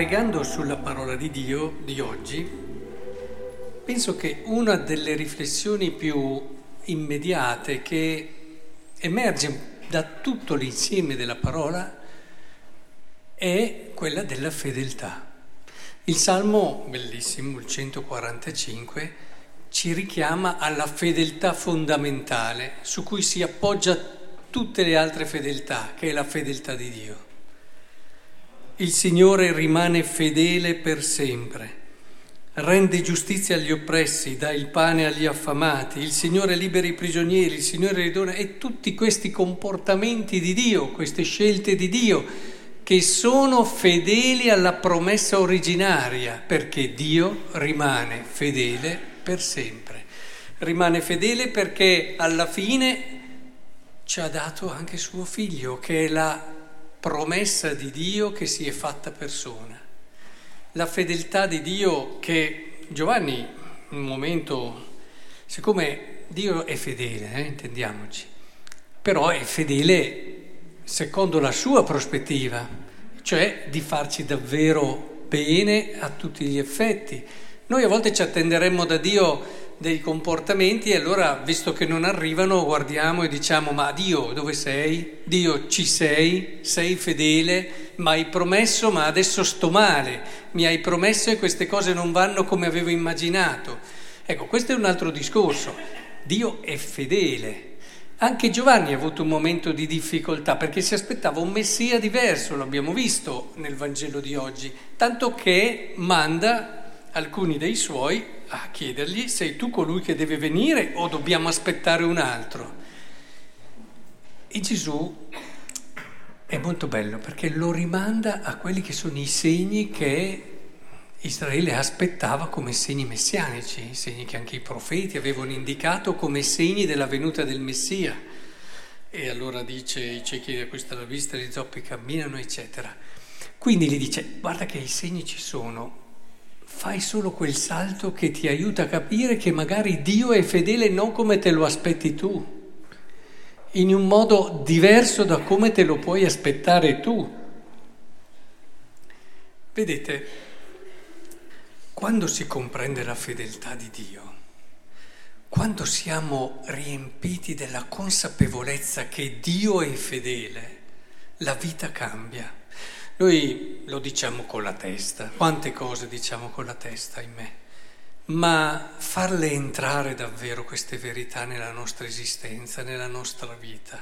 pregando sulla parola di Dio di oggi, penso che una delle riflessioni più immediate che emerge da tutto l'insieme della parola è quella della fedeltà. Il Salmo, bellissimo, il 145, ci richiama alla fedeltà fondamentale su cui si appoggia tutte le altre fedeltà, che è la fedeltà di Dio. Il Signore rimane fedele per sempre, rende giustizia agli oppressi, dà il pane agli affamati, il Signore libera i prigionieri, il Signore ridona e tutti questi comportamenti di Dio, queste scelte di Dio che sono fedeli alla promessa originaria, perché Dio rimane fedele per sempre. Rimane fedele perché alla fine ci ha dato anche suo figlio, che è la promessa di Dio che si è fatta persona. La fedeltà di Dio che Giovanni, in un momento, siccome Dio è fedele, eh, intendiamoci, però è fedele secondo la sua prospettiva, cioè di farci davvero bene a tutti gli effetti. Noi a volte ci attenderemmo da Dio dei comportamenti e allora, visto che non arrivano, guardiamo e diciamo, ma Dio dove sei? Dio ci sei? Sei fedele? Ma hai promesso, ma adesso sto male. Mi hai promesso e queste cose non vanno come avevo immaginato. Ecco, questo è un altro discorso. Dio è fedele. Anche Giovanni ha avuto un momento di difficoltà perché si aspettava un Messia diverso, lo abbiamo visto nel Vangelo di oggi, tanto che manda alcuni dei suoi a chiedergli sei tu colui che deve venire o dobbiamo aspettare un altro. E Gesù è molto bello perché lo rimanda a quelli che sono i segni che Israele aspettava come segni messianici, segni che anche i profeti avevano indicato come segni della venuta del Messia. E allora dice i ciechi di questa la vista, gli zoppi camminano, eccetera. Quindi gli dice, guarda che i segni ci sono, fai solo quel salto che ti aiuta a capire che magari Dio è fedele non come te lo aspetti tu, in un modo diverso da come te lo puoi aspettare tu. Vedete, quando si comprende la fedeltà di Dio, quando siamo riempiti della consapevolezza che Dio è fedele, la vita cambia. Noi lo diciamo con la testa, quante cose diciamo con la testa in me, ma farle entrare davvero queste verità nella nostra esistenza, nella nostra vita.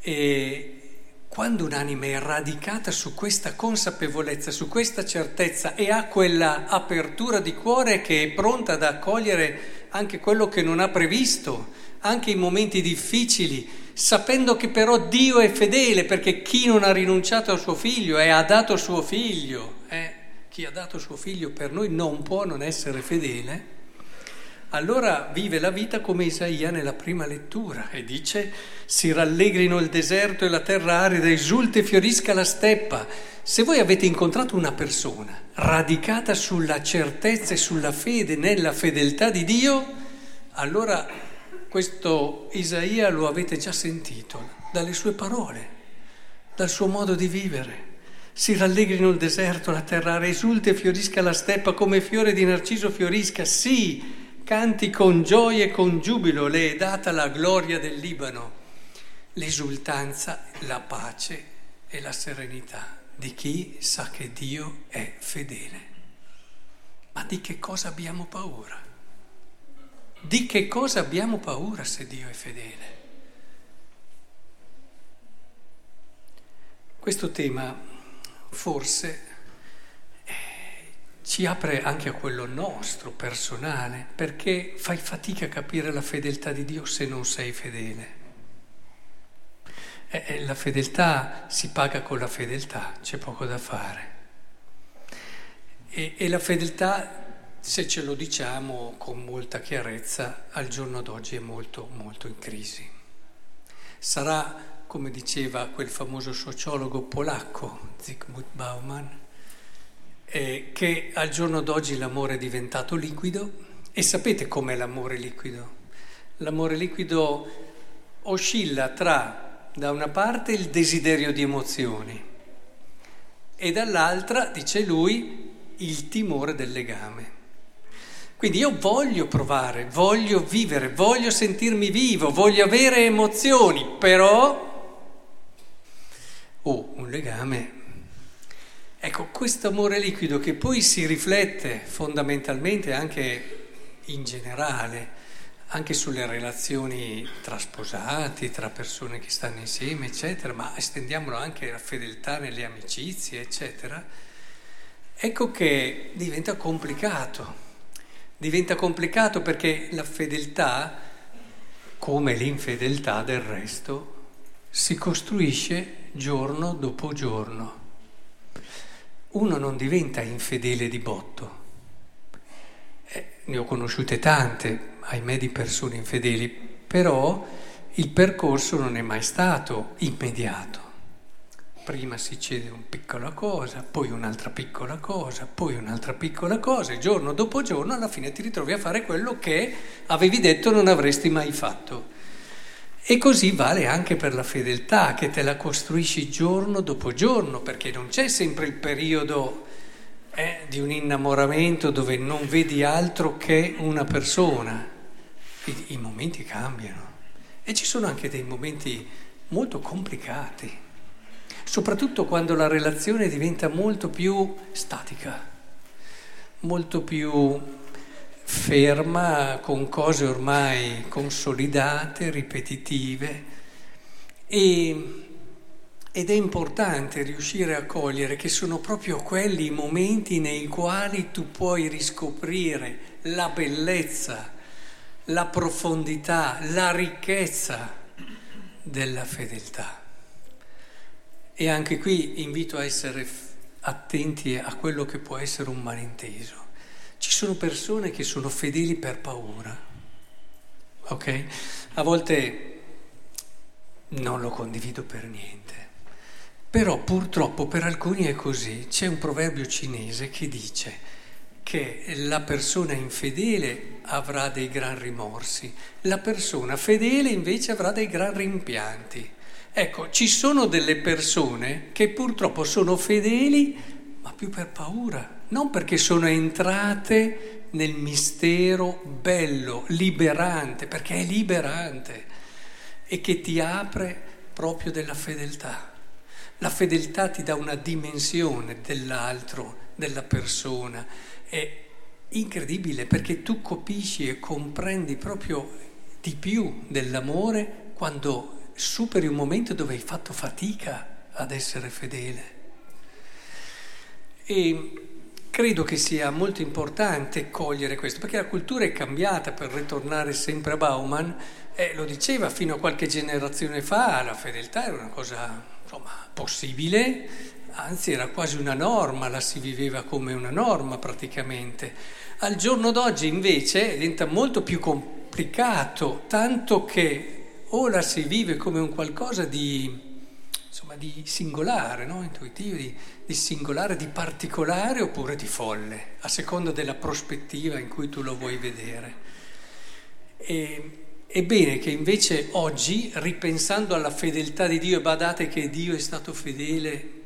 E quando un'anima è radicata su questa consapevolezza, su questa certezza e ha quella apertura di cuore che è pronta ad accogliere anche quello che non ha previsto, anche in momenti difficili, sapendo che però Dio è fedele perché chi non ha rinunciato al suo figlio e ha dato suo figlio, eh, chi ha dato suo figlio per noi non può non essere fedele, allora vive la vita come Isaia nella prima lettura e dice si rallegrino il deserto e la terra arida, esulte e fiorisca la steppa. Se voi avete incontrato una persona radicata sulla certezza e sulla fede, nella fedeltà di Dio, allora questo Isaia lo avete già sentito dalle sue parole, dal suo modo di vivere. Si rallegrino il deserto, la terra esulte e fiorisca la steppa come fiore di narciso fiorisca. Sì, canti con gioia e con giubilo, le è data la gloria del Libano, l'esultanza, la pace e la serenità di chi sa che Dio è fedele. Ma di che cosa abbiamo paura? Di che cosa abbiamo paura se Dio è fedele? Questo tema forse eh, ci apre anche a quello nostro, personale, perché fai fatica a capire la fedeltà di Dio se non sei fedele. Eh, eh la fedeltà si paga con la fedeltà, c'è poco da fare. E, e la fedeltà se ce lo diciamo con molta chiarezza, al giorno d'oggi è molto, molto in crisi. Sarà, come diceva quel famoso sociologo polacco, Zygmunt Bauman, eh, che al giorno d'oggi l'amore è diventato liquido e sapete com'è l'amore liquido? L'amore liquido oscilla tra, da una parte, il desiderio di emozioni e dall'altra, dice lui, il timore del legame. Quindi io voglio provare, voglio vivere, voglio sentirmi vivo, voglio avere emozioni, però oh, un legame. Ecco, questo amore liquido che poi si riflette fondamentalmente anche in generale, anche sulle relazioni tra sposati, tra persone che stanno insieme, eccetera, ma estendiamolo anche alla fedeltà nelle amicizie, eccetera, ecco che diventa complicato. Diventa complicato perché la fedeltà, come l'infedeltà del resto, si costruisce giorno dopo giorno. Uno non diventa infedele di botto ne ho conosciute tante, ahimè, di persone infedeli, però il percorso non è mai stato immediato. Prima si cede una piccola cosa, poi un'altra piccola cosa, poi un'altra piccola cosa e giorno dopo giorno alla fine ti ritrovi a fare quello che avevi detto non avresti mai fatto. E così vale anche per la fedeltà, che te la costruisci giorno dopo giorno, perché non c'è sempre il periodo è di un innamoramento dove non vedi altro che una persona. I, I, momenti cambiano e ci sono anche dei momenti molto complicati, soprattutto quando la relazione diventa molto più statica, molto più ferma, con cose ormai consolidate, ripetitive e ed è importante riuscire a cogliere che sono proprio quelli i momenti nei quali tu puoi riscoprire la bellezza, la profondità, la ricchezza della fedeltà. E anche qui invito a essere attenti a quello che può essere un malinteso. Ci sono persone che sono fedeli per paura, ok? A volte non lo condivido per niente. Però purtroppo per alcuni è così. C'è un proverbio cinese che dice che la persona infedele avrà dei gran rimorsi, la persona fedele invece avrà dei gran rimpianti. Ecco, ci sono delle persone che purtroppo sono fedeli, ma più per paura, non perché sono entrate nel mistero bello, liberante, perché è liberante e che ti apre proprio della fedeltà. La fedeltà ti dà una dimensione dell'altro, della persona. È incredibile perché tu capisci e comprendi proprio di più dell'amore quando superi un momento dove hai fatto fatica ad essere fedele. E credo che sia molto importante cogliere questo, perché la cultura è cambiata, per ritornare sempre a Bauman, eh, lo diceva fino a qualche generazione fa, la fedeltà era una cosa insomma, possibile, anzi era quasi una norma, la si viveva come una norma praticamente. Al giorno d'oggi invece diventa molto più complicato, tanto che o la si vive come un qualcosa di, insomma, di singolare, no? intuitivo, di, di singolare, di particolare oppure di folle, a seconda della prospettiva in cui tu lo vuoi vedere. E, è bene che invece oggi, ripensando alla fedeltà di Dio, e badate che Dio è stato fedele,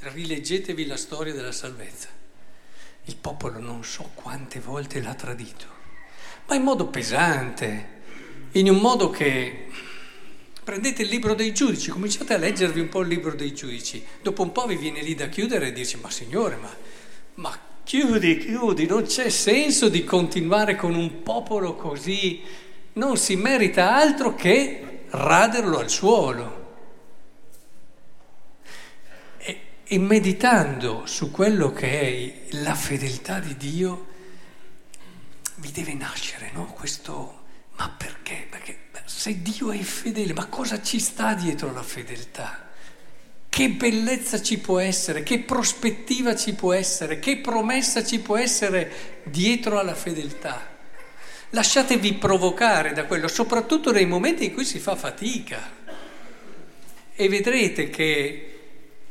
rileggetevi la storia della salvezza. Il popolo non so quante volte l'ha tradito, ma in modo pesante, in un modo che prendete il libro dei giudici, cominciate a leggervi un po' il libro dei giudici, dopo un po' vi viene lì da chiudere e dirci, ma signore, ma, ma chiudi, chiudi, non c'è senso di continuare con un popolo così non si merita altro che raderlo al suolo. E, e meditando su quello che è la fedeltà di Dio, vi deve nascere no? questo, ma perché? Perché se Dio è fedele, ma cosa ci sta dietro la fedeltà? Che bellezza ci può essere, che prospettiva ci può essere, che promessa ci può essere dietro alla fedeltà? Lasciatevi provocare da quello, soprattutto nei momenti in cui si fa fatica. E vedrete che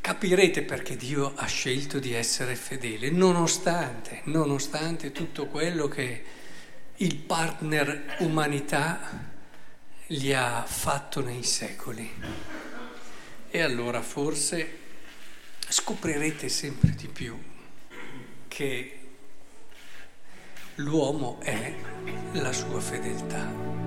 capirete perché Dio ha scelto di essere fedele, nonostante, nonostante tutto quello che il partner umanità gli ha fatto nei secoli. E allora forse scoprirete sempre di più che l'uomo è la sua fedeltà.